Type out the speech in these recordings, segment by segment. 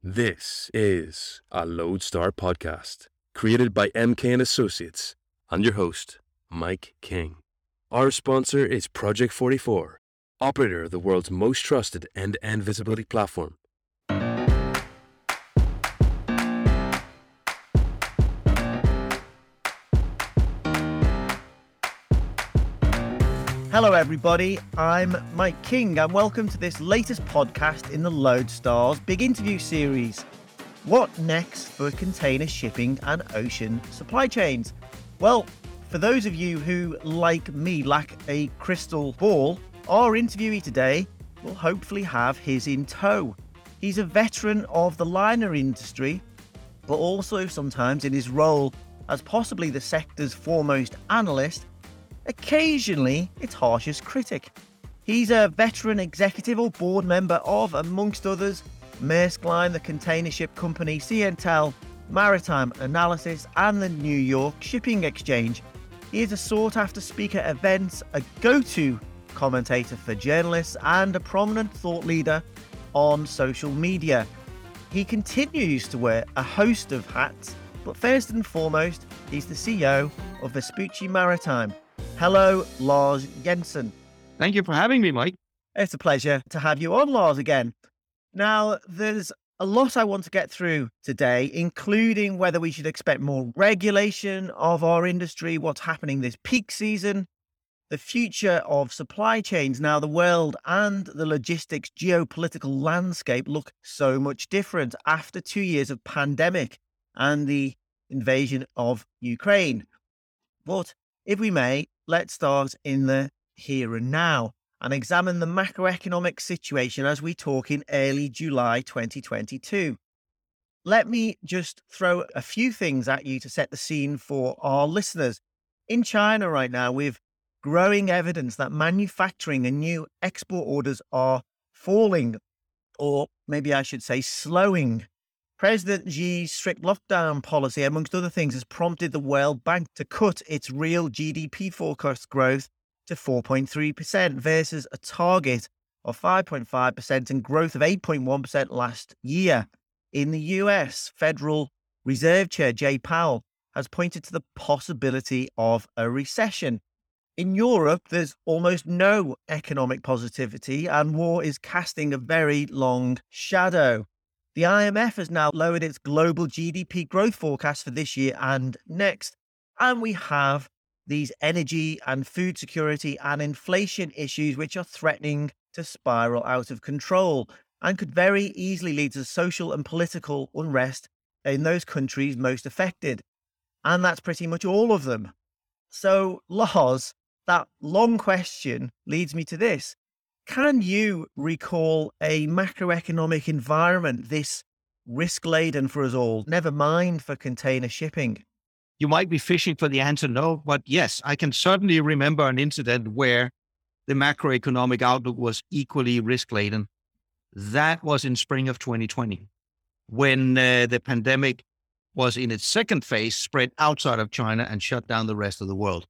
This is a Lodestar podcast created by MK and Associates and your host, Mike King. Our sponsor is Project 44, operator of the world's most trusted end-to-end visibility platform. Hello, everybody. I'm Mike King, and welcome to this latest podcast in the Lodestars Big Interview Series. What next for container shipping and ocean supply chains? Well, for those of you who, like me, lack a crystal ball, our interviewee today will hopefully have his in tow. He's a veteran of the liner industry, but also sometimes in his role as possibly the sector's foremost analyst occasionally its harshest critic. He's a veteran executive or board member of, amongst others, Maersk Line, the container ship company, SeaIntel, Maritime Analysis, and the New York Shipping Exchange. He is a sought after speaker at events, a go to commentator for journalists, and a prominent thought leader on social media. He continues to wear a host of hats, but first and foremost, he's the CEO of Vespucci Maritime, Hello, Lars Jensen. Thank you for having me, Mike. It's a pleasure to have you on, Lars, again. Now, there's a lot I want to get through today, including whether we should expect more regulation of our industry, what's happening this peak season, the future of supply chains. Now, the world and the logistics geopolitical landscape look so much different after two years of pandemic and the invasion of Ukraine. But if we may, let's start in the here and now and examine the macroeconomic situation as we talk in early July 2022. Let me just throw a few things at you to set the scene for our listeners. In China right now, we've growing evidence that manufacturing and new export orders are falling, or maybe I should say slowing President Xi's strict lockdown policy, amongst other things, has prompted the World Bank to cut its real GDP forecast growth to 4.3% versus a target of 5.5% and growth of 8.1% last year. In the US, Federal Reserve Chair Jay Powell has pointed to the possibility of a recession. In Europe, there's almost no economic positivity, and war is casting a very long shadow. The IMF has now lowered its global GDP growth forecast for this year and next. And we have these energy and food security and inflation issues, which are threatening to spiral out of control and could very easily lead to social and political unrest in those countries most affected. And that's pretty much all of them. So, Lars, that long question leads me to this. Can you recall a macroeconomic environment this risk laden for us all, never mind for container shipping? You might be fishing for the answer, no, but yes, I can certainly remember an incident where the macroeconomic outlook was equally risk laden. That was in spring of 2020 when uh, the pandemic was in its second phase, spread outside of China and shut down the rest of the world.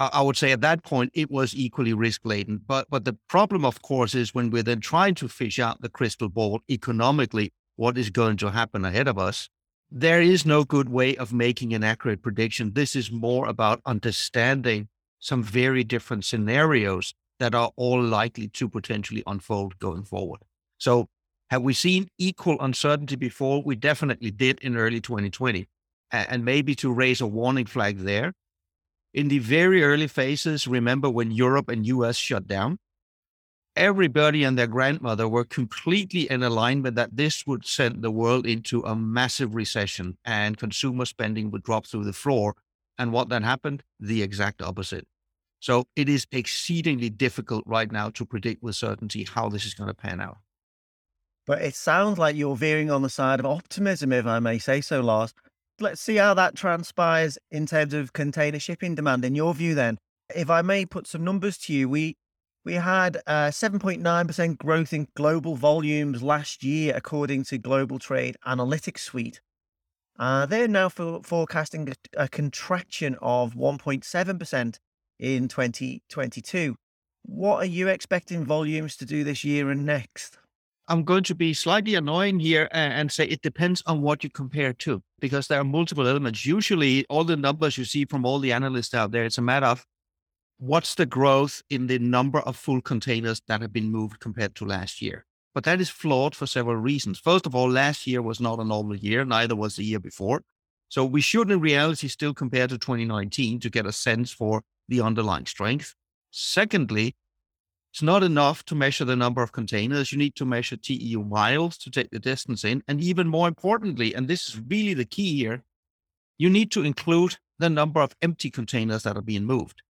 I would say at that point it was equally risk laden. But but the problem, of course, is when we're then trying to fish out the crystal ball economically, what is going to happen ahead of us. There is no good way of making an accurate prediction. This is more about understanding some very different scenarios that are all likely to potentially unfold going forward. So, have we seen equal uncertainty before? We definitely did in early 2020. And maybe to raise a warning flag there, in the very early phases, remember when Europe and US shut down? Everybody and their grandmother were completely in alignment that this would send the world into a massive recession and consumer spending would drop through the floor. And what then happened? The exact opposite. So it is exceedingly difficult right now to predict with certainty how this is going to pan out. But it sounds like you're veering on the side of optimism, if I may say so, Lars let's see how that transpires in terms of container shipping demand. In your view, then, if I may put some numbers to you, we we had uh, 7.9% growth in global volumes last year, according to Global Trade Analytics Suite. Uh, they're now for, forecasting a, a contraction of 1.7% in 2022. What are you expecting volumes to do this year and next? I'm going to be slightly annoying here and say it depends on what you compare to, because there are multiple elements. Usually, all the numbers you see from all the analysts out there, it's a matter of what's the growth in the number of full containers that have been moved compared to last year. But that is flawed for several reasons. First of all, last year was not a normal year, neither was the year before. So we should, in reality, still compare to 2019 to get a sense for the underlying strength. Secondly, it's not enough to measure the number of containers. You need to measure TEU miles to take the distance in. And even more importantly, and this is really the key here, you need to include the number of empty containers that are being moved.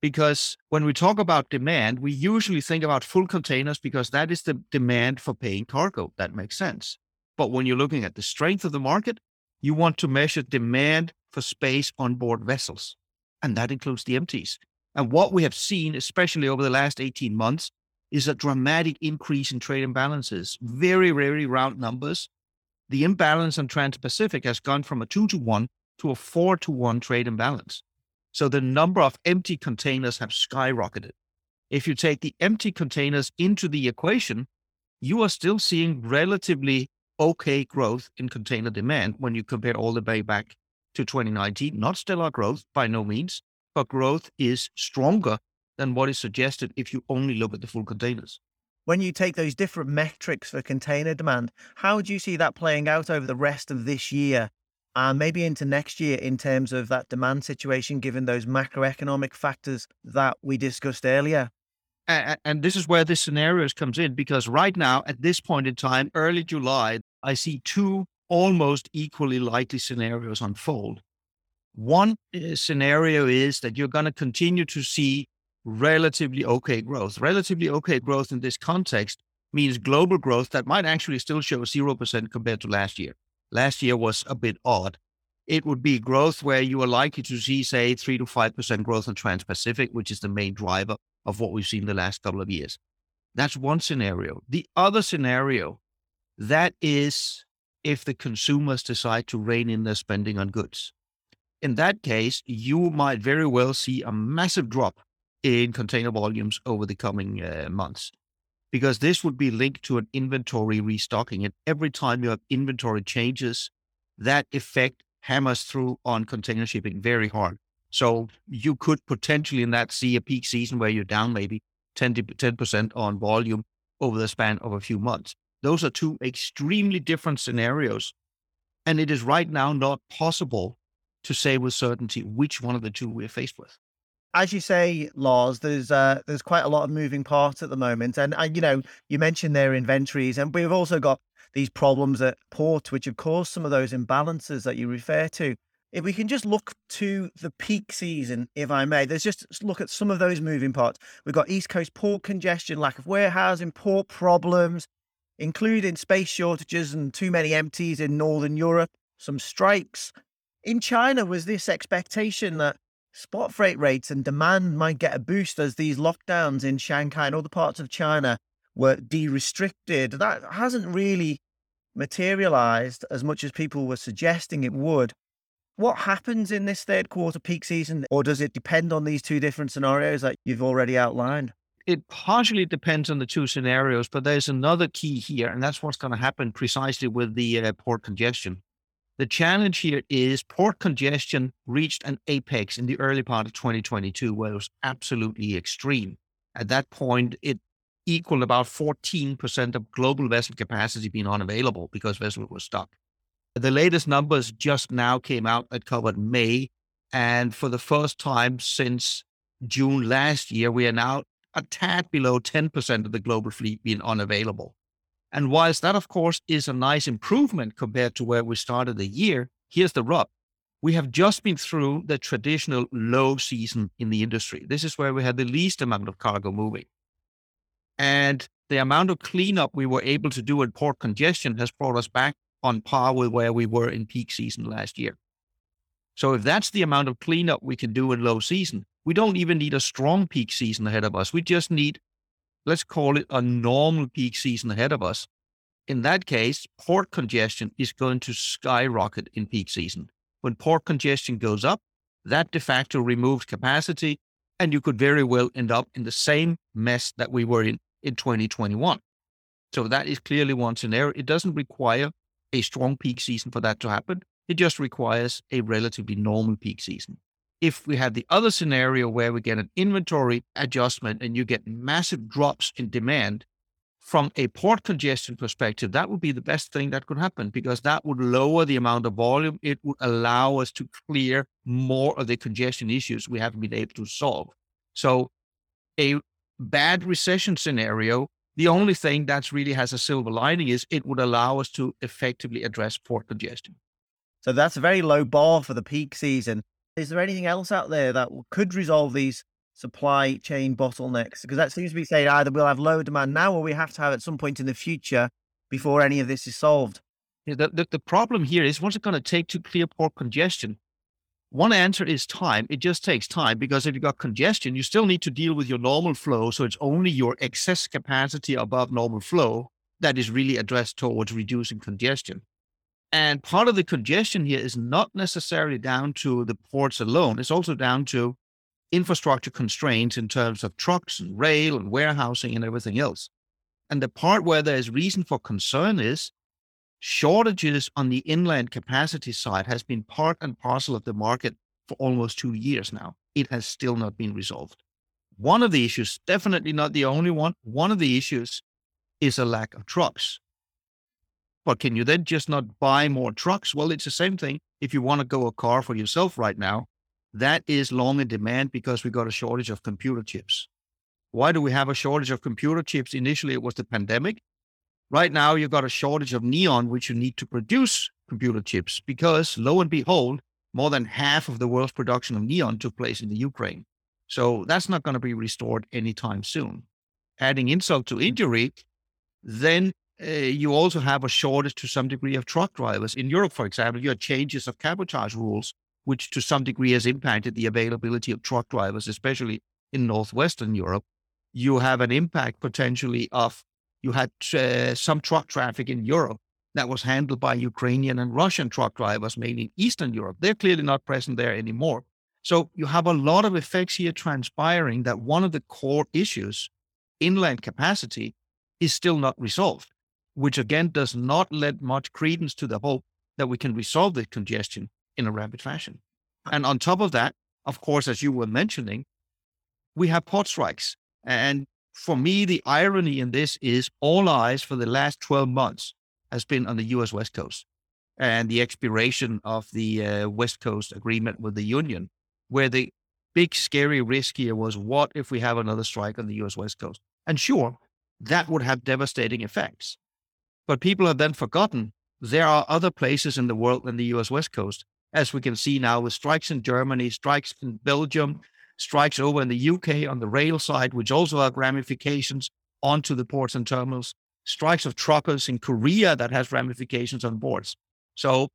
Because when we talk about demand, we usually think about full containers because that is the demand for paying cargo. That makes sense. But when you're looking at the strength of the market, you want to measure demand for space on board vessels. And that includes the empties. And what we have seen, especially over the last 18 months, is a dramatic increase in trade imbalances. Very, very round numbers. The imbalance on Trans Pacific has gone from a two to one to a four to one trade imbalance. So the number of empty containers have skyrocketed. If you take the empty containers into the equation, you are still seeing relatively okay growth in container demand when you compare all the way back to 2019. Not stellar growth by no means, but growth is stronger than what is suggested if you only look at the full containers. When you take those different metrics for container demand, how do you see that playing out over the rest of this year and maybe into next year in terms of that demand situation, given those macroeconomic factors that we discussed earlier? And this is where this scenarios comes in because right now, at this point in time, early July, I see two almost equally likely scenarios unfold. One uh, scenario is that you're going to continue to see relatively okay growth. Relatively okay growth in this context means global growth that might actually still show 0% compared to last year. Last year was a bit odd. It would be growth where you are likely to see, say, 3 to 5% growth in Trans Pacific, which is the main driver of what we've seen the last couple of years. That's one scenario. The other scenario, that is if the consumers decide to rein in their spending on goods in that case, you might very well see a massive drop in container volumes over the coming uh, months because this would be linked to an inventory restocking. And every time you have inventory changes, that effect hammers through on container shipping very hard. So you could potentially in that see a peak season where you're down maybe 10 10% on volume over the span of a few months. Those are two extremely different scenarios. And it is right now not possible to say with certainty which one of the two we're faced with. As you say, Lars, there's uh, there's quite a lot of moving parts at the moment, and uh, you know you mentioned their inventories, and we've also got these problems at port, which have caused some of those imbalances that you refer to. If we can just look to the peak season, if I may, there's just look at some of those moving parts. We've got East Coast port congestion, lack of warehousing, port problems, including space shortages and too many empties in Northern Europe, some strikes, in China was this expectation that spot freight rates and demand might get a boost as these lockdowns in Shanghai and other parts of China were de-restricted. That hasn't really materialized as much as people were suggesting it would. What happens in this third quarter peak season, or does it depend on these two different scenarios that you've already outlined? It partially depends on the two scenarios, but there's another key here, and that's what's going to happen precisely with the uh, port congestion. The challenge here is port congestion reached an apex in the early part of 2022 where it was absolutely extreme. At that point, it equaled about 14% of global vessel capacity being unavailable because vessels were stuck. The latest numbers just now came out that covered May. And for the first time since June last year, we are now a tad below 10% of the global fleet being unavailable. And whilst that, of course, is a nice improvement compared to where we started the year, here's the rub. We have just been through the traditional low season in the industry. This is where we had the least amount of cargo moving. And the amount of cleanup we were able to do in port congestion has brought us back on par with where we were in peak season last year. So if that's the amount of cleanup we can do in low season, we don't even need a strong peak season ahead of us. We just need let's call it a normal peak season ahead of us. In that case, port congestion is going to skyrocket in peak season. When port congestion goes up, that de facto removes capacity, and you could very well end up in the same mess that we were in in 2021. So that is clearly one scenario. It doesn't require a strong peak season for that to happen. It just requires a relatively normal peak season. If we had the other scenario where we get an inventory adjustment and you get massive drops in demand, from a port congestion perspective, that would be the best thing that could happen because that would lower the amount of volume. It would allow us to clear more of the congestion issues we haven't been able to solve. So, a bad recession scenario, the only thing that's really has a silver lining is it would allow us to effectively address port congestion. So, that's a very low bar for the peak season. Is there anything else out there that could resolve these supply chain bottlenecks? Because that seems to be saying either we'll have low demand now or we have to have at some point in the future before any of this is solved. Yeah, the, the, the problem here is what's it going to take to clear port congestion? One answer is time. It just takes time because if you've got congestion, you still need to deal with your normal flow. So it's only your excess capacity above normal flow that is really addressed towards reducing congestion. And part of the congestion here is not necessarily down to the ports alone. It's also down to infrastructure constraints in terms of trucks and rail and warehousing and everything else. And the part where there is reason for concern is shortages on the inland capacity side has been part and parcel of the market for almost two years now. It has still not been resolved. One of the issues, definitely not the only one, one of the issues is a lack of trucks. But can you then just not buy more trucks? Well, it's the same thing. If you want to go a car for yourself right now, that is long in demand because we got a shortage of computer chips. Why do we have a shortage of computer chips? Initially, it was the pandemic. Right now, you've got a shortage of neon, which you need to produce computer chips because lo and behold, more than half of the world's production of neon took place in the Ukraine. So that's not going to be restored anytime soon. Adding insult to injury, then uh, you also have a shortage to some degree of truck drivers. In Europe, for example, you have changes of cabotage rules which to some degree has impacted the availability of truck drivers, especially in Northwestern Europe. You have an impact potentially of, you had uh, some truck traffic in Europe that was handled by Ukrainian and Russian truck drivers, mainly in Eastern Europe. They're clearly not present there anymore. So you have a lot of effects here transpiring that one of the core issues, inland capacity, is still not resolved, which again does not lend much credence to the hope that we can resolve the congestion in a rapid fashion. And on top of that, of course, as you were mentioning, we have port strikes. And for me, the irony in this is all eyes for the last 12 months has been on the US West Coast and the expiration of the uh, West Coast agreement with the union, where the big scary risk here was what if we have another strike on the US West Coast? And sure, that would have devastating effects. But people have then forgotten there are other places in the world than the US West Coast as we can see now with strikes in Germany, strikes in Belgium, strikes over in the UK on the rail side, which also have ramifications onto the ports and terminals, strikes of truckers in Korea that has ramifications on boards. So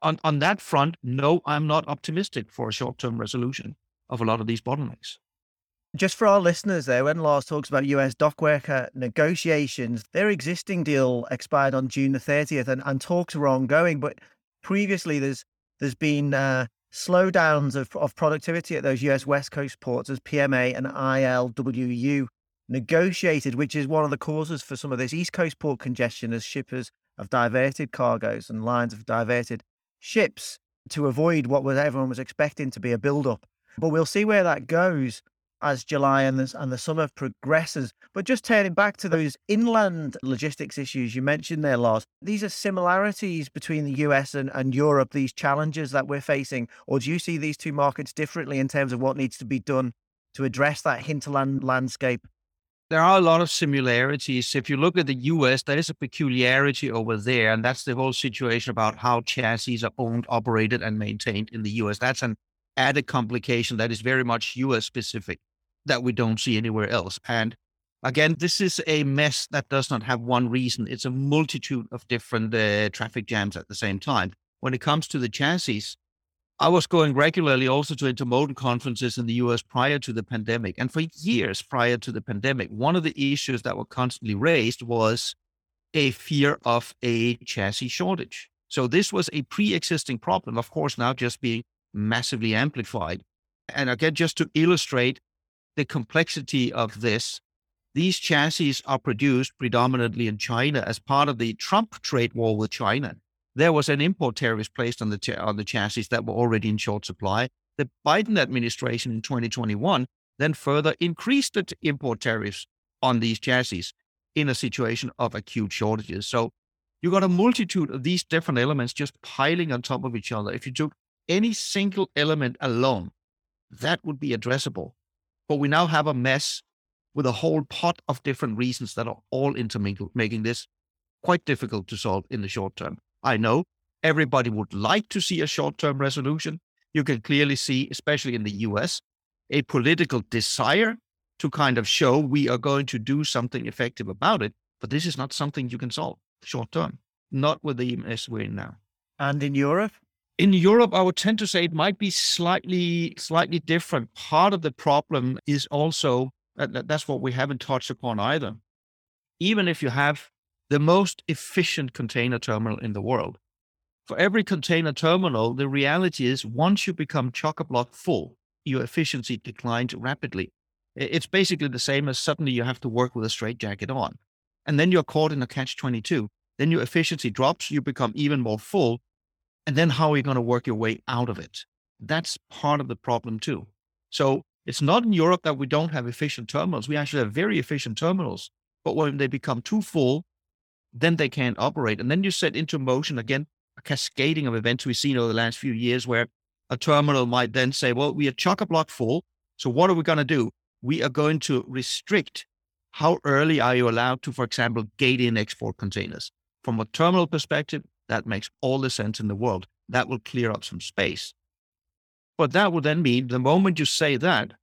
on, on that front, no, I'm not optimistic for a short-term resolution of a lot of these bottlenecks. Just for our listeners there, when Lars talks about US dockworker negotiations, their existing deal expired on June the 30th and, and talks are ongoing, but previously there's there's been uh, slowdowns of, of productivity at those US West Coast ports as PMA and ILWU negotiated, which is one of the causes for some of this East Coast port congestion as shippers have diverted cargoes and lines have diverted ships to avoid what was everyone was expecting to be a build-up. But we'll see where that goes as July and the, and the summer progresses. But just turning back to those inland logistics issues you mentioned there, Lars, these are similarities between the US and, and Europe, these challenges that we're facing. Or do you see these two markets differently in terms of what needs to be done to address that hinterland landscape? There are a lot of similarities. If you look at the US, there is a peculiarity over there, and that's the whole situation about how chassis are owned, operated, and maintained in the US. That's an added complication that is very much US specific that we don't see anywhere else. And again, this is a mess that does not have one reason. It's a multitude of different uh, traffic jams at the same time. When it comes to the chassis, I was going regularly also to intermodal conferences in the US prior to the pandemic. And for years prior to the pandemic, one of the issues that were constantly raised was a fear of a chassis shortage. So this was a pre existing problem, of course, now just being massively amplified. And again, just to illustrate the complexity of this, these chassis are produced predominantly in China as part of the Trump trade war with China. There was an import tariff placed on the on the chassis that were already in short supply. The Biden administration in 2021 then further increased the import tariffs on these chassis in a situation of acute shortages. So you've got a multitude of these different elements just piling on top of each other. If you took any single element alone, that would be addressable. But we now have a mess with a whole pot of different reasons that are all intermingled, making this quite difficult to solve in the short term. I know everybody would like to see a short term resolution. You can clearly see, especially in the US, a political desire to kind of show we are going to do something effective about it. But this is not something you can solve short term, not with the mess we're in now. And in Europe? In Europe, I would tend to say it might be slightly, slightly different. Part of the problem is also that's what we haven't touched upon either. Even if you have the most efficient container terminal in the world, for every container terminal, the reality is once you become chock a block full, your efficiency declines rapidly. It's basically the same as suddenly you have to work with a straitjacket on. And then you're caught in a catch 22. Then your efficiency drops, you become even more full. And then how are you going to work your way out of it? That's part of the problem too. So it's not in Europe that we don't have efficient terminals. We actually have very efficient terminals. But when they become too full, then they can't operate. And then you set into motion again a cascading of events we've seen over the last few years where a terminal might then say, well, we are chock a block full. So what are we going to do? We are going to restrict how early are you allowed to, for example, gate in export containers. From a terminal perspective, that makes all the sense in the world. That will clear up some space. But that would then mean the moment you say that,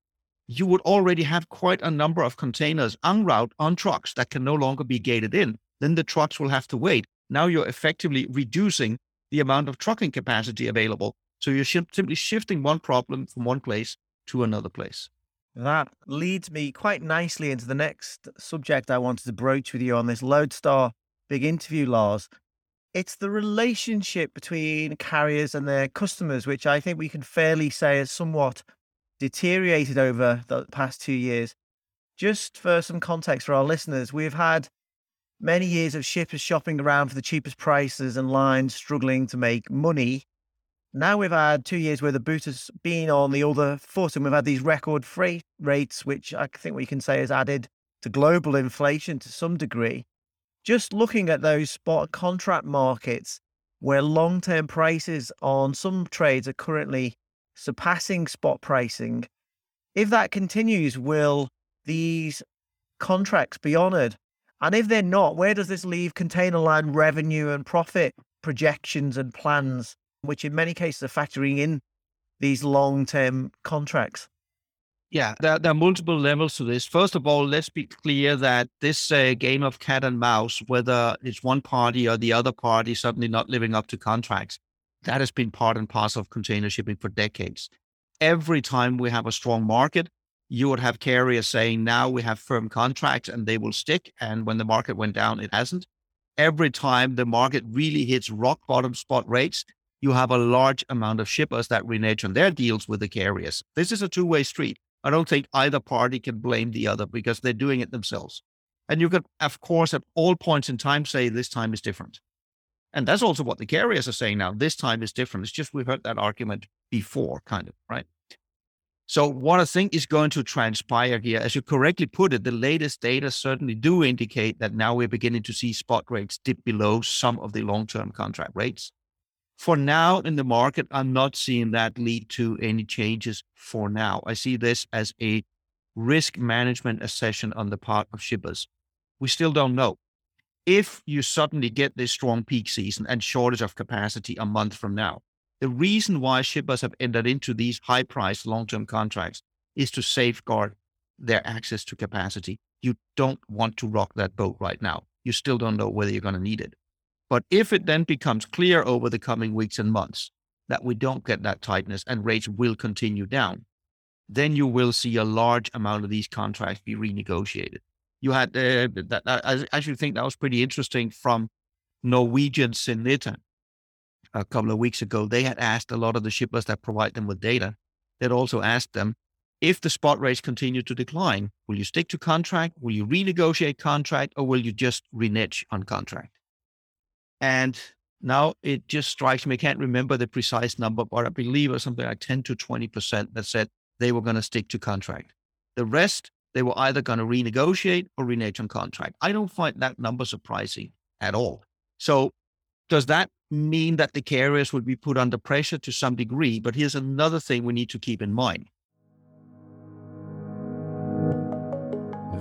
you would already have quite a number of containers en route on trucks that can no longer be gated in. Then the trucks will have to wait. Now you're effectively reducing the amount of trucking capacity available. So you're sh- simply shifting one problem from one place to another place. That leads me quite nicely into the next subject I wanted to broach with you on this Lodestar big interview, Lars. It's the relationship between carriers and their customers, which I think we can fairly say has somewhat deteriorated over the past two years. Just for some context for our listeners, we've had many years of shippers shopping around for the cheapest prices and lines struggling to make money. Now we've had two years where the boot has been on the other foot, and we've had these record freight rates, which I think we can say has added to global inflation to some degree. Just looking at those spot contract markets where long term prices on some trades are currently surpassing spot pricing, if that continues, will these contracts be honored? And if they're not, where does this leave container line revenue and profit projections and plans, which in many cases are factoring in these long term contracts? Yeah, there, there, are multiple levels to this. First of all, let's be clear that this uh, game of cat and mouse, whether it's one party or the other party suddenly not living up to contracts, that has been part and parcel of container shipping for decades. Every time we have a strong market, you would have carriers saying, now we have firm contracts and they will stick. And when the market went down, it hasn't. Every time the market really hits rock bottom spot rates, you have a large amount of shippers that renege on their deals with the carriers. This is a two way street. I don't think either party can blame the other because they're doing it themselves. And you could, of course, at all points in time say this time is different. And that's also what the carriers are saying now. This time is different. It's just we've heard that argument before, kind of, right? So, what I think is going to transpire here, as you correctly put it, the latest data certainly do indicate that now we're beginning to see spot rates dip below some of the long term contract rates. For now in the market, I'm not seeing that lead to any changes for now. I see this as a risk management accession on the part of shippers. We still don't know. If you suddenly get this strong peak season and shortage of capacity a month from now, the reason why shippers have entered into these high priced long term contracts is to safeguard their access to capacity. You don't want to rock that boat right now. You still don't know whether you're going to need it. But if it then becomes clear over the coming weeks and months that we don't get that tightness and rates will continue down, then you will see a large amount of these contracts be renegotiated. You had uh, that. I actually think that was pretty interesting from Norwegian Xeneta a couple of weeks ago. They had asked a lot of the shippers that provide them with data. They'd also asked them, if the spot rates continue to decline, will you stick to contract? Will you renegotiate contract or will you just renege on contract? And now it just strikes me, I can't remember the precise number, but I believe it was something like 10 to 20% that said they were going to stick to contract. The rest, they were either going to renegotiate or renege on contract. I don't find that number surprising at all. So does that mean that the carriers would be put under pressure to some degree? But here's another thing we need to keep in mind.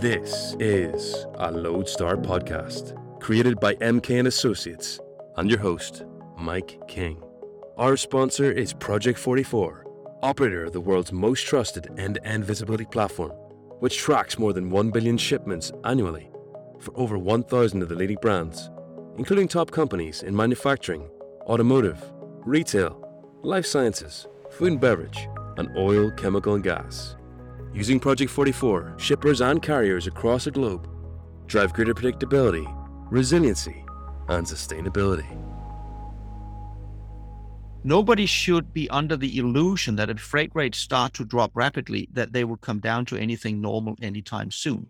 This is a Lodestar podcast created by MK and Associates and your host, Mike King. Our sponsor is Project 44, operator of the world's most trusted end-to-end visibility platform, which tracks more than 1 billion shipments annually for over 1,000 of the leading brands, including top companies in manufacturing, automotive, retail, life sciences, food and beverage, and oil, chemical, and gas. Using Project 44, shippers and carriers across the globe drive greater predictability, resiliency, and sustainability. Nobody should be under the illusion that if freight rates start to drop rapidly, that they will come down to anything normal anytime soon.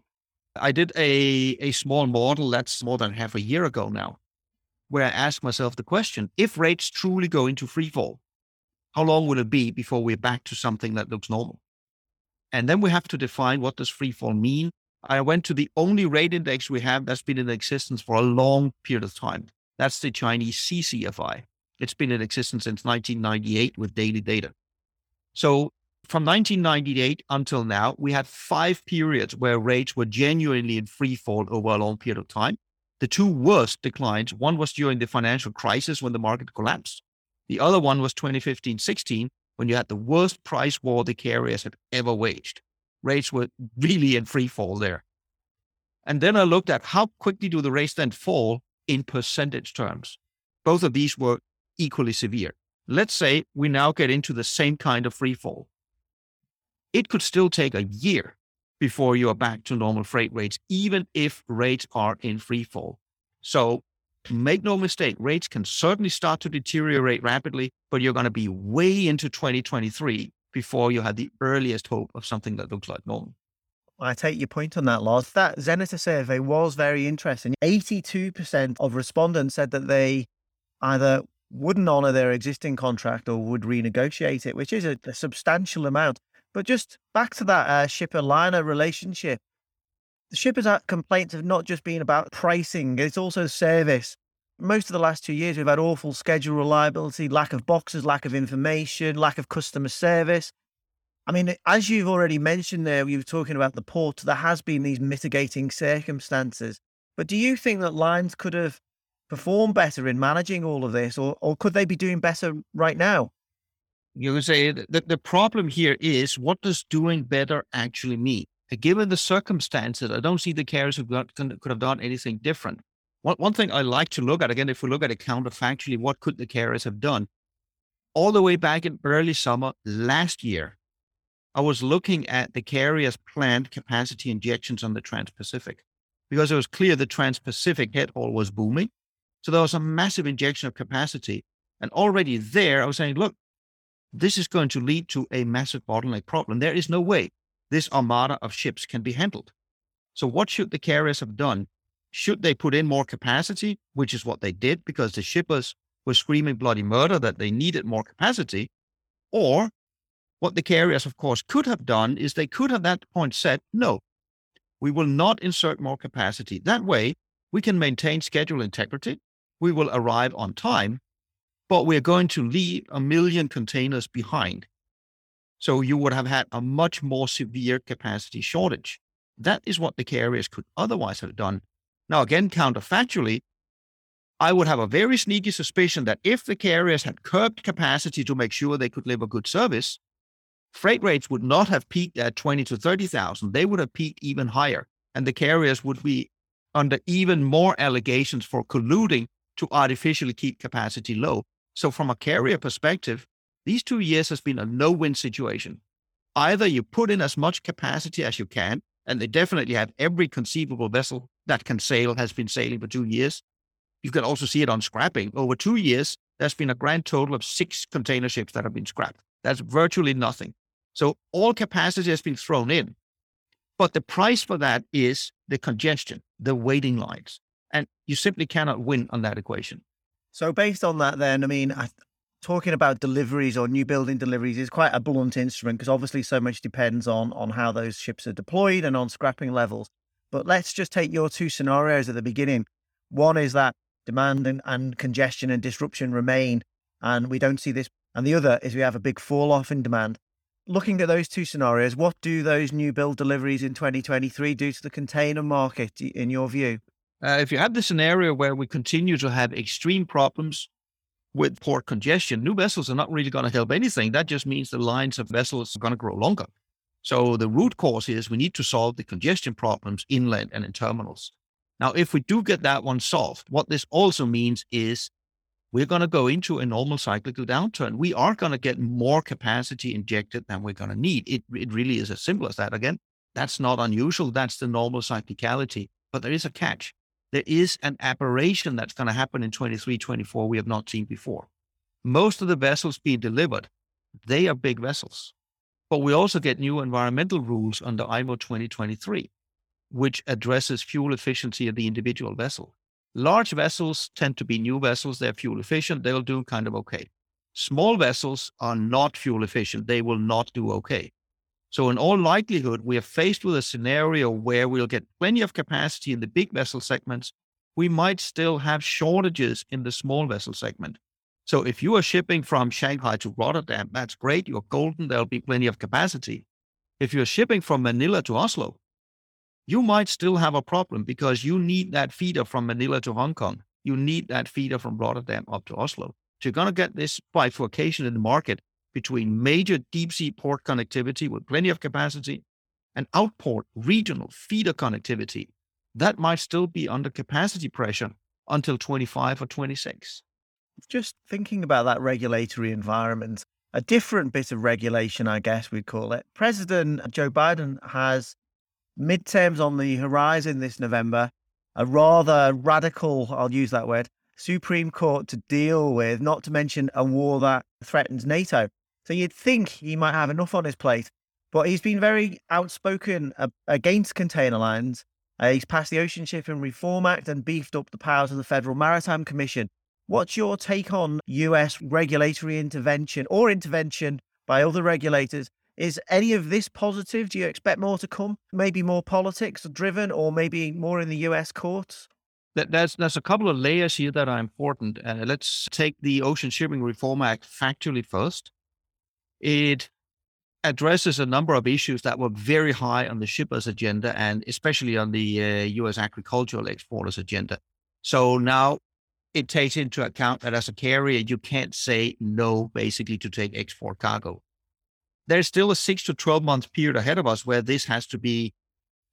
I did a, a small model that's more than half a year ago now, where I asked myself the question if rates truly go into free fall, how long will it be before we're back to something that looks normal? And then we have to define what does free fall mean. I went to the only rate index we have that's been in existence for a long period of time. That's the Chinese CCFI. It's been in existence since 1998 with daily data. So from 1998 until now, we had five periods where rates were genuinely in free fall over a long period of time. The two worst declines, one was during the financial crisis when the market collapsed. The other one was 2015 16, when you had the worst price war the carriers had ever waged. Rates were really in free fall there. And then I looked at how quickly do the rates then fall in percentage terms. Both of these were equally severe. Let's say we now get into the same kind of free fall it could still take a year before you are back to normal freight rates, even if rates are in free fall. So make no mistake, rates can certainly start to deteriorate rapidly, but you're going to be way into 2023 before you had the earliest hope of something that looks like normal. I take your point on that, Lars. That Xeneta survey was very interesting. 82% of respondents said that they either wouldn't honor their existing contract or would renegotiate it, which is a, a substantial amount. But just back to that uh, shipper liner relationship. The shippers' complaints have not just been about pricing, it's also service. Most of the last two years, we've had awful schedule reliability, lack of boxes, lack of information, lack of customer service. I mean, as you've already mentioned there, you were talking about the port, there has been these mitigating circumstances. But do you think that lines could have performed better in managing all of this, or, or could they be doing better right now? you can say that the problem here is what does doing better actually mean? Given the circumstances, I don't see the carriers who could have done anything different. One, one thing I like to look at, again, if we look at it counterfactually, what could the carriers have done? All the way back in early summer last year, I was looking at the carriers' planned capacity injections on the Trans Pacific because it was clear the Trans Pacific head haul was booming. So there was a massive injection of capacity. And already there, I was saying, look, this is going to lead to a massive bottleneck problem. There is no way this armada of ships can be handled. So, what should the carriers have done? Should they put in more capacity, which is what they did because the shippers were screaming bloody murder that they needed more capacity? Or what the carriers, of course, could have done is they could have at that point said, no, we will not insert more capacity. That way, we can maintain schedule integrity. We will arrive on time but we're going to leave a million containers behind. So you would have had a much more severe capacity shortage. That is what the carriers could otherwise have done. Now, again, counterfactually, I would have a very sneaky suspicion that if the carriers had curbed capacity to make sure they could deliver good service, freight rates would not have peaked at 20 to 30,000. They would have peaked even higher. And the carriers would be under even more allegations for colluding to artificially keep capacity low. So from a carrier perspective, these two years has been a no-win situation. Either you put in as much capacity as you can, and they definitely have every conceivable vessel that can sail has been sailing for two years. You can also see it on scrapping. Over two years, there's been a grand total of six container ships that have been scrapped. That's virtually nothing. So all capacity has been thrown in. But the price for that is the congestion, the waiting lines. And you simply cannot win on that equation. So, based on that, then, I mean, I, talking about deliveries or new building deliveries is quite a blunt instrument because obviously so much depends on on how those ships are deployed and on scrapping levels. But let's just take your two scenarios at the beginning. One is that demand and, and congestion and disruption remain, and we don't see this. And the other is we have a big fall off in demand. Looking at those two scenarios, what do those new build deliveries in 2023 do to the container market, in your view? Uh, if you have the scenario where we continue to have extreme problems with port congestion, new vessels are not really going to help anything. That just means the lines of vessels are going to grow longer. So the root cause is we need to solve the congestion problems inland and in terminals. Now, if we do get that one solved, what this also means is we're going to go into a normal cyclical downturn. We are going to get more capacity injected than we're going to need. It, it really is as simple as that. Again, that's not unusual. That's the normal cyclicality. But there is a catch. There is an aberration that's going to happen in 23, 24 we have not seen before. Most of the vessels being delivered, they are big vessels. But we also get new environmental rules under IMO 2023, which addresses fuel efficiency of the individual vessel. Large vessels tend to be new vessels. They're fuel efficient. They'll do kind of okay. Small vessels are not fuel efficient. They will not do okay. So, in all likelihood, we are faced with a scenario where we'll get plenty of capacity in the big vessel segments. We might still have shortages in the small vessel segment. So if you are shipping from Shanghai to Rotterdam, that's great. You're golden. There'll be plenty of capacity. If you're shipping from Manila to Oslo, you might still have a problem because you need that feeder from Manila to Hong Kong. You need that feeder from Rotterdam up to Oslo. So you're going to get this bifurcation in the market between major deep sea port connectivity with plenty of capacity and outport regional feeder connectivity. That might still be under capacity pressure until 25 or 26 just thinking about that regulatory environment, a different bit of regulation, I guess we'd call it. President Joe Biden has midterms on the horizon this November, a rather radical, I'll use that word, Supreme Court to deal with, not to mention a war that threatens NATO. So you'd think he might have enough on his plate, but he's been very outspoken against container lines. Uh, he's passed the Ocean Shipping Reform Act and beefed up the powers of the Federal Maritime Commission. What's your take on US regulatory intervention or intervention by other regulators? Is any of this positive? Do you expect more to come? Maybe more politics driven or maybe more in the US courts? There's, there's a couple of layers here that are important. Uh, let's take the Ocean Shipping Reform Act factually first. It addresses a number of issues that were very high on the shippers' agenda and especially on the uh, U.S. agricultural exporters' agenda. So now it takes into account that as a carrier, you can't say no basically to take export cargo. There's still a six to 12 month period ahead of us where this has to be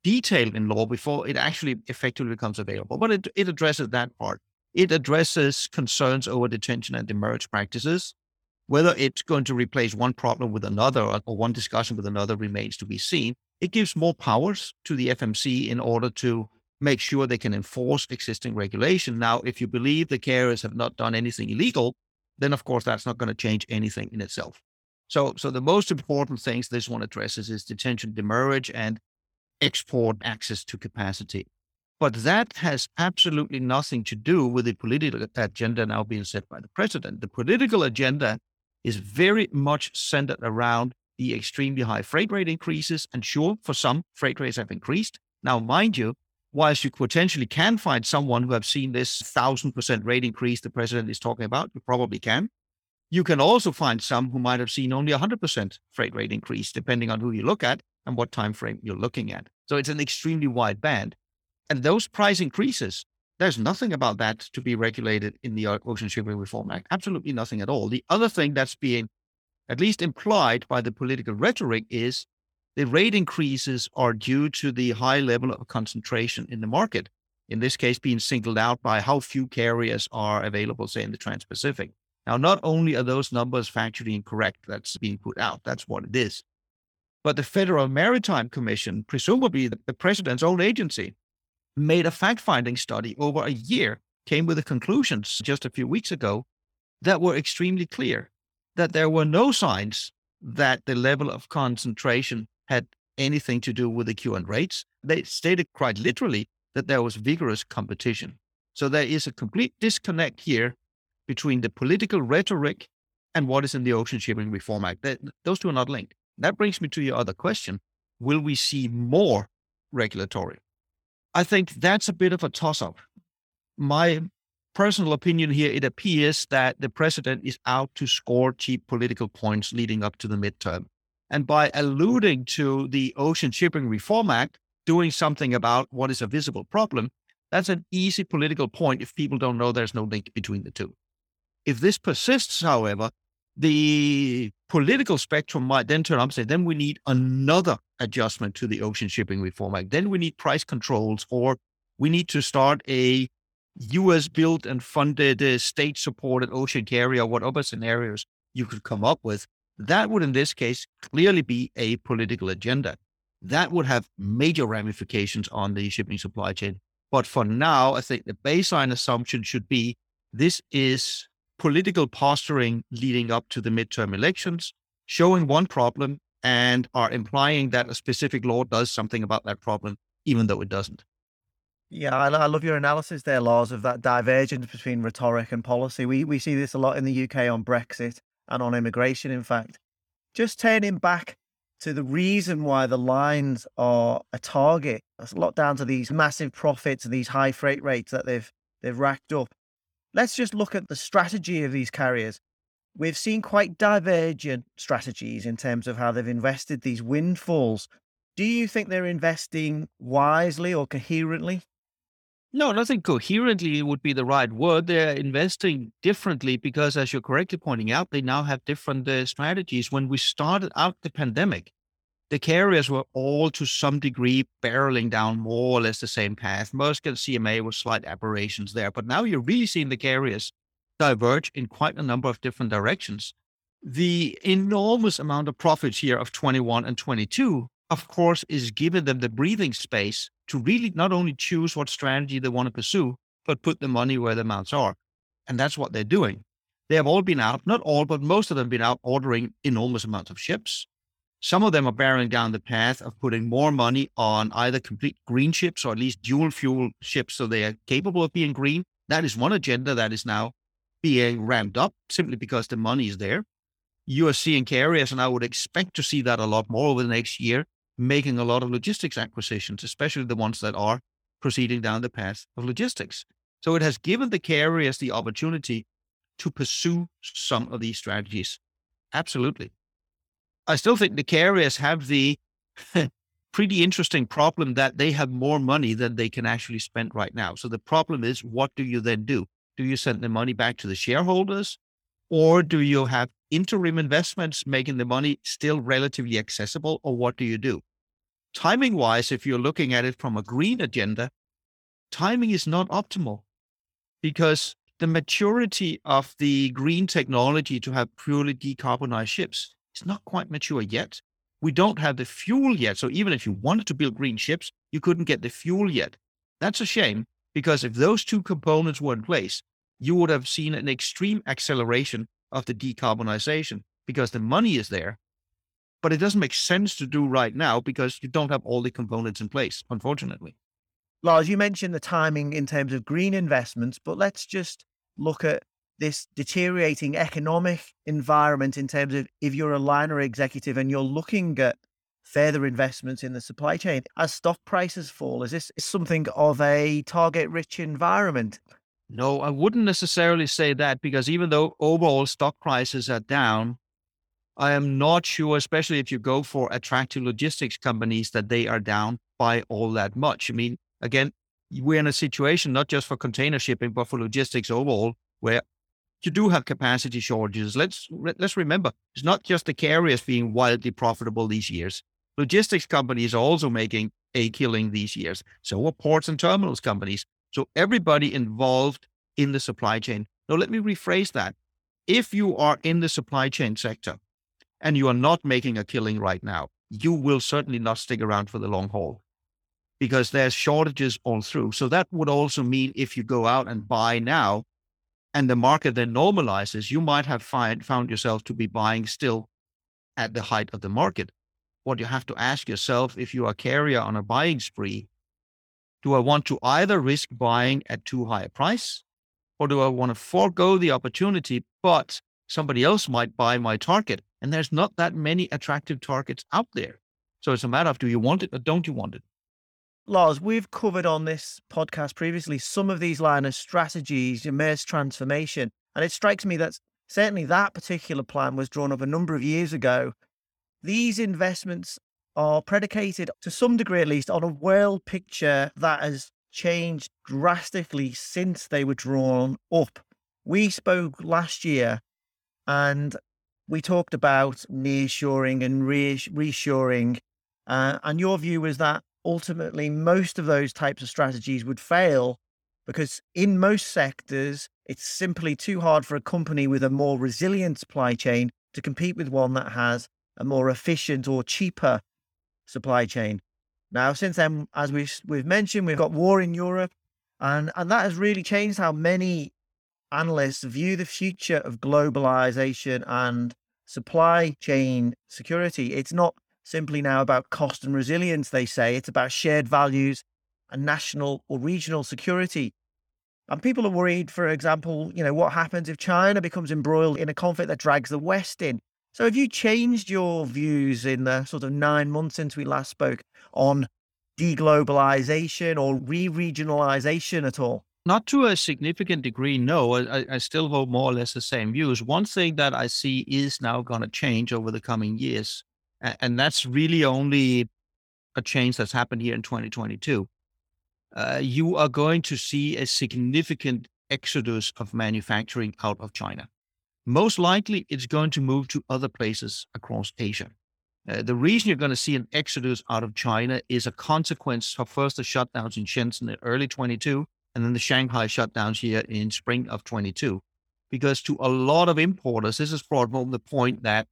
detailed in law before it actually effectively becomes available. But it, it addresses that part. It addresses concerns over detention and demurrage practices. Whether it's going to replace one problem with another or, or one discussion with another remains to be seen. It gives more powers to the FMC in order to make sure they can enforce existing regulation. Now, if you believe the carriers have not done anything illegal, then of course that's not going to change anything in itself. So, so the most important things this one addresses is detention, demurrage, and export access to capacity. But that has absolutely nothing to do with the political agenda now being set by the president. The political agenda is very much centered around the extremely high freight rate increases. And sure, for some, freight rates have increased. Now, mind you, whilst you potentially can find someone who have seen this thousand percent rate increase the president is talking about, you probably can. You can also find some who might have seen only a 100% freight rate increase, depending on who you look at and what time frame you're looking at. So it's an extremely wide band. And those price increases, there's nothing about that to be regulated in the Ocean Shipping Reform Act. Absolutely nothing at all. The other thing that's being at least implied by the political rhetoric is the rate increases are due to the high level of concentration in the market, in this case being singled out by how few carriers are available, say, in the Trans Pacific. Now, not only are those numbers factually incorrect, that's being put out, that's what it is. But the Federal Maritime Commission, presumably the, president's own agency, made a fact finding study over a year, came with the conclusions just a few weeks ago that were extremely clear that there were no signs that the level of concentration had anything to do with the QN rates. They stated quite literally that there was vigorous competition. So there is a complete disconnect here between the political rhetoric and what is in the Ocean Shipping Reform Act. Those two are not linked. That brings me to your other question. Will we see more regulatory? I think that's a bit of a toss up. My personal opinion here, it appears that the president is out to score cheap political points leading up to the midterm. And by alluding to the Ocean Shipping Reform Act, doing something about what is a visible problem, that's an easy political point if people don't know there's no link between the two. If this persists, however, the political spectrum might then turn up and say, then we need another adjustment to the Ocean Shipping Reform Act. Then we need price controls, or we need to start a US built and funded uh, state supported ocean carrier, whatever scenarios you could come up with. That would, in this case, clearly be a political agenda. That would have major ramifications on the shipping supply chain. But for now, I think the baseline assumption should be this is political posturing leading up to the midterm elections, showing one problem and are implying that a specific law does something about that problem, even though it doesn't. Yeah, I, love your analysis there, Lars, of that divergence between rhetoric and policy. We we see this a lot in the UK on Brexit and on immigration. In fact, just turning back to the reason why the lines are a target. That's a lot down to these massive profits and these high freight rates that they've they've racked up. Let's just look at the strategy of these carriers. We've seen quite divergent strategies in terms of how they've invested these windfalls. Do you think they're investing wisely or coherently? No, nothing coherently would be the right word. They're investing differently because, as you're correctly pointing out, they now have different uh, strategies. When we started out the pandemic, the carriers were all to some degree barreling down more or less the same path. Maersk and CMA were slight aberrations there, but now you're really seeing the carriers diverge in quite a number of different directions. The enormous amount of profits here of 21 and 22, of course, is giving them the breathing space to really not only choose what strategy they want to pursue, but put the money where the mouths are. And that's what they're doing. They have all been out, not all, but most of them been out ordering enormous amounts of ships some of them are bearing down the path of putting more money on either complete green ships or at least dual fuel ships so they are capable of being green. That is one agenda that is now being ramped up simply because the money is there. You are seeing carriers, and I would expect to see that a lot more over the next year, making a lot of logistics acquisitions, especially the ones that are proceeding down the path of logistics. So it has given the carriers the opportunity to pursue some of these strategies. Absolutely. I still think the carriers have the pretty interesting problem that they have more money than they can actually spend right now. So the problem is, what do you then do? Do you send the money back to the shareholders? Or do you have interim investments making the money still relatively accessible? Or what do you do? Timing wise, if you're looking at it from a green agenda, timing is not optimal because the maturity of the green technology to have purely decarbonized ships it's not quite mature yet. We don't have the fuel yet. So even if you wanted to build green ships, you couldn't get the fuel yet. That's a shame because if those two components were in place, you would have seen an extreme acceleration of the decarbonization because the money is there. But it doesn't make sense to do right now because you don't have all the components in place, unfortunately. Lars, you mentioned the timing in terms of green investments, but let's just look at this deteriorating economic environment in terms of if you're a liner executive and you're looking at further investments in the supply chain as stock prices fall? Is this something of a target rich environment? No, I wouldn't necessarily say that because even though overall stock prices are down, I am not sure, especially if you go for attractive logistics companies, that they are down by all that much. I mean, again, we're in a situation not just for container shipping, but for logistics overall, where you do have capacity shortages. Let's let's remember, it's not just the carriers being wildly profitable these years. Logistics companies are also making a killing these years. So are ports and terminals companies. So everybody involved in the supply chain. Now let me rephrase that. If you are in the supply chain sector and you are not making a killing right now, you will certainly not stick around for the long haul because there's shortages all through. So that would also mean if you go out and buy now, and the market then normalizes, you might have find, found yourself to be buying still at the height of the market. What you have to ask yourself if you are a carrier on a buying spree, do I want to either risk buying at too high a price or do I want to forego the opportunity, but somebody else might buy my target? And there's not that many attractive targets out there. So it's a matter of do you want it or don't you want it? Lars, we've covered on this podcast previously some of these liner strategies, Maersk transformation. And it strikes me that certainly that particular plan was drawn up a number of years ago. These investments are predicated to some degree, at least, on a world picture that has changed drastically since they were drawn up. We spoke last year and we talked about nearshoring and re- reshoring. Uh, and your view was that ultimately most of those types of strategies would fail because in most sectors, it's simply too hard for a company with a more resilient supply chain to compete with one that has a more efficient or cheaper supply chain. Now, since then, as we've, we've mentioned, we've got war in Europe, and, and that has really changed how many analysts view the future of globalization and supply chain security. It's not simply now about cost and resilience, they say, it's about shared values and national or regional security. And people are worried, for example, you know, what happens if China becomes embroiled in a conflict that drags the West in? So have you changed your views in the sort of nine months since we last spoke on deglobalization or re-regionalization at all? Not to a significant degree, no. I, I still hold more or less the same views. One thing that I see is now going to change over the coming years, and that's really only a change that's happened here in 2022. Uh, you are going to see a significant exodus of manufacturing out of China most likely it's going to move to other places across Asia. Uh, the reason you're going to see an exodus out of China is a consequence of first the shutdowns in Shenzhen in early 22 and then the Shanghai shutdowns here in spring of 22. Because to a lot of importers, this has brought home the point that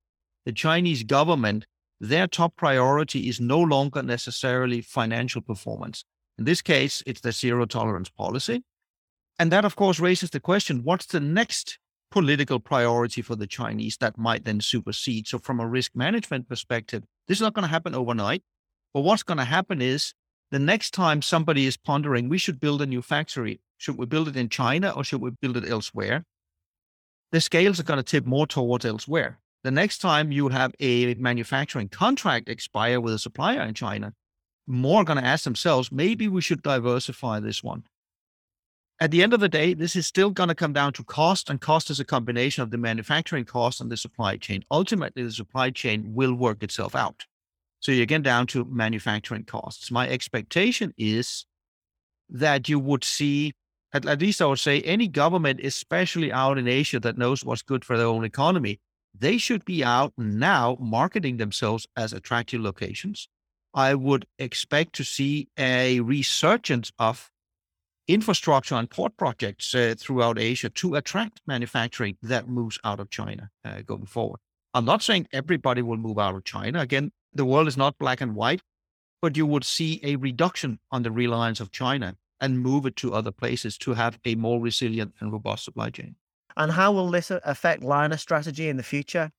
the Chinese government, their top priority is no longer necessarily financial performance. In this case, it's the zero tolerance policy. And that, of course, raises the question what's the next political priority for the Chinese that might then supersede. So, from a risk management perspective, this is not going to happen overnight. But what's going to happen is the next time somebody is pondering, we should build a new factory. Should we build it in China or should we build it elsewhere? The scales are going to tip more towards elsewhere. The next time you have a manufacturing contract expire with a supplier in China, more are going to ask themselves, maybe we should diversify this one at the end of the day, this is still going to come down to cost, and cost is a combination of the manufacturing cost and the supply chain. Ultimately, the supply chain will work itself out. So you get down to manufacturing costs. My expectation is that you would see, at, at least I would say, any government, especially out in Asia that knows what's good for their own economy, they should be out now marketing themselves as attractive locations. I would expect to see a resurgence of infrastructure and port projects uh, throughout Asia to attract manufacturing that moves out of China uh, going forward. I'm not saying everybody will move out of China. Again, the world is not black and white, but you would see a reduction on the reliance of China and move it to other places to have a more resilient and robust supply chain. And how will this affect liner strategy in the future?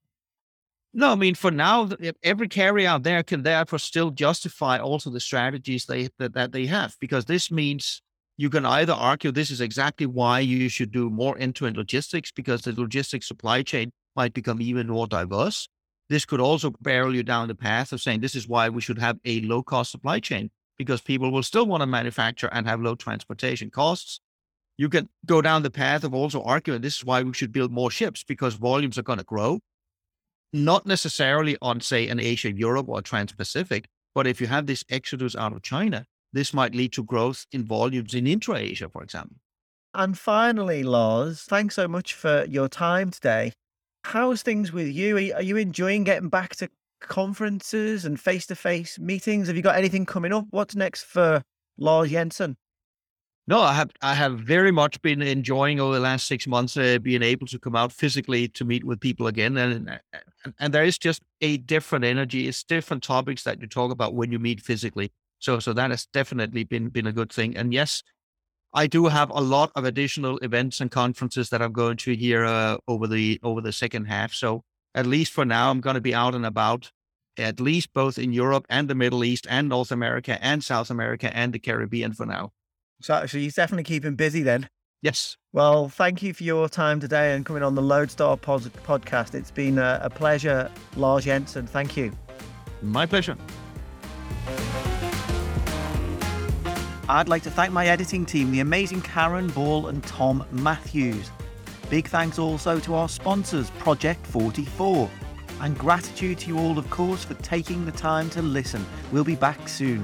No, I mean, for now, every carrier out there can therefore still justify also the strategies they that, that they have, because this means you can either argue this is exactly why you should do more end-to-end logistics because the logistics supply chain might become even more diverse. This could also barrel you down the path of saying this is why we should have a low-cost supply chain because people will still want to manufacture and have low transportation costs. You can go down the path of also arguing this is why we should build more ships because volumes are going to grow. Not necessarily on, say, an Asia, Europe, or Trans-Pacific, but if you have this exodus out of China, this might lead to growth in volumes in intra Asia, for example. And finally, Lars, thanks so much for your time today. How's things with you? Are you enjoying getting back to conferences and face to face meetings? Have you got anything coming up? What's next for Lars Jensen? No, I have I have very much been enjoying over the last six months uh, being able to come out physically to meet with people again, and, and and there is just a different energy. It's different topics that you talk about when you meet physically. So so that has definitely been been a good thing. And yes, I do have a lot of additional events and conferences that I'm going to here uh, over the over the second half. So at least for now, I'm going to be out and about, at least both in Europe and the Middle East and North America and South America and the Caribbean for now. So, so he's definitely keeping busy then. Yes. Well, thank you for your time today and coming on the Loadstar pod- podcast. It's been a, a pleasure, Lars Jensen. Thank you. My pleasure. I'd like to thank my editing team, the amazing Karen Ball and Tom Matthews. Big thanks also to our sponsors, Project 44. And gratitude to you all, of course, for taking the time to listen. We'll be back soon.